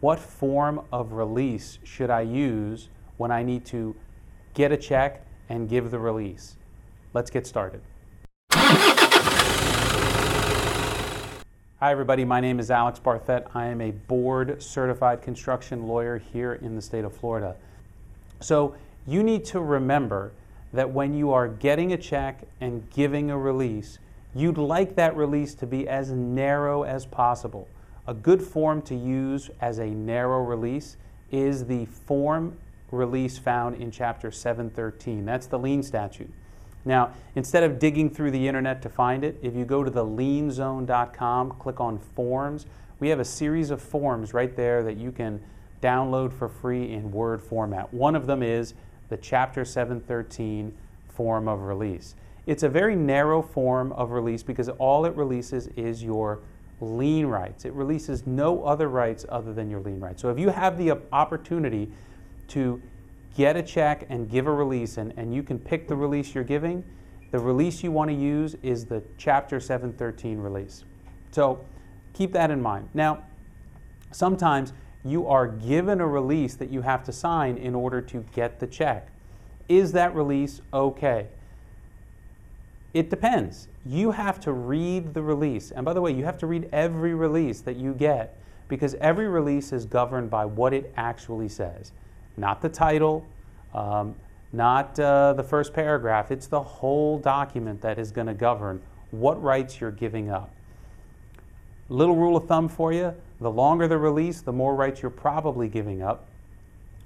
what form of release should I use when I need to get a check and give the release? Let's get started. Hi, everybody. My name is Alex Barthet. I am a board certified construction lawyer here in the state of Florida. So, you need to remember that when you are getting a check and giving a release, you'd like that release to be as narrow as possible. A good form to use as a narrow release is the form release found in Chapter 713. That's the lien statute. Now, instead of digging through the internet to find it, if you go to the lienzone.com, click on forms, we have a series of forms right there that you can download for free in Word format. One of them is the Chapter 713 form of release. It's a very narrow form of release because all it releases is your lien rights. It releases no other rights other than your lien rights. So if you have the opportunity to get a check and give a release, and, and you can pick the release you're giving. The release you want to use is the Chapter 713 release. So keep that in mind. Now, sometimes you are given a release that you have to sign in order to get the check. Is that release okay? It depends. You have to read the release. And by the way, you have to read every release that you get because every release is governed by what it actually says not the title, um, not uh, the first paragraph. It's the whole document that is going to govern what rights you're giving up. Little rule of thumb for you the longer the release, the more rights you're probably giving up.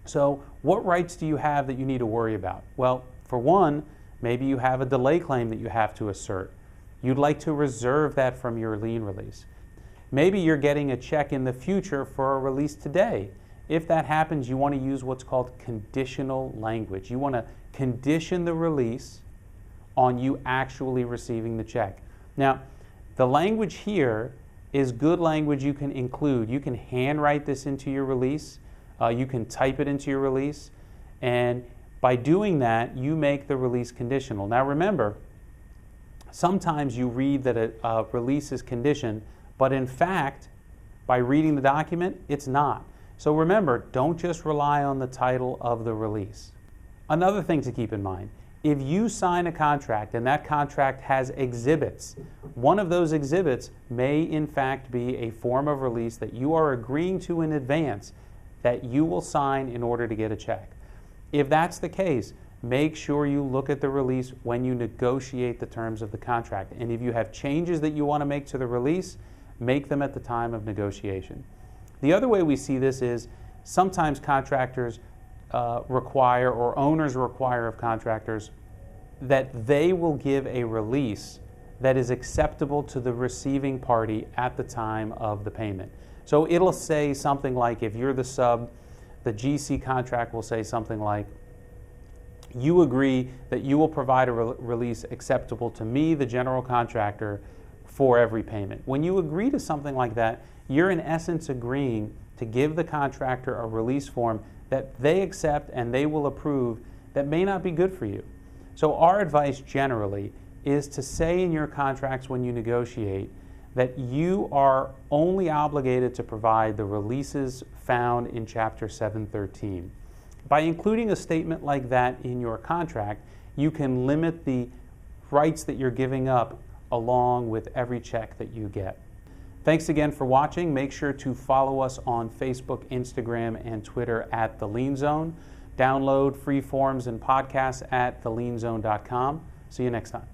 So, what rights do you have that you need to worry about? Well, for one, maybe you have a delay claim that you have to assert. You'd like to reserve that from your lien release. Maybe you're getting a check in the future for a release today if that happens, you want to use what's called conditional language. You want to condition the release on you actually receiving the check. Now, the language here is good language you can include. You can handwrite this into your release, uh, you can type it into your release, and by doing that, you make the release conditional. Now, remember, sometimes you read that a, a release is conditioned, but in fact, by reading the document, it's not. So remember, don't just rely on the title of the release. Another thing to keep in mind if you sign a contract and that contract has exhibits, one of those exhibits may in fact be a form of release that you are agreeing to in advance that you will sign in order to get a check. If that's the case, make sure you look at the release when you negotiate the terms of the contract. And if you have changes that you want to make to the release, make them at the time of negotiation. The other way we see this is sometimes contractors uh, require or owners require of contractors that they will give a release that is acceptable to the receiving party at the time of the payment. So it'll say something like if you're the sub, the GC contract will say something like, you agree that you will provide a re- release acceptable to me, the general contractor, for every payment. When you agree to something like that, you're in essence agreeing to give the contractor a release form that they accept and they will approve that may not be good for you. So, our advice generally is to say in your contracts when you negotiate that you are only obligated to provide the releases found in Chapter 713. By including a statement like that in your contract, you can limit the rights that you're giving up along with every check that you get. Thanks again for watching. Make sure to follow us on Facebook, Instagram, and Twitter at The Lien Zone. Download free forms and podcasts at thelienzone.com. See you next time.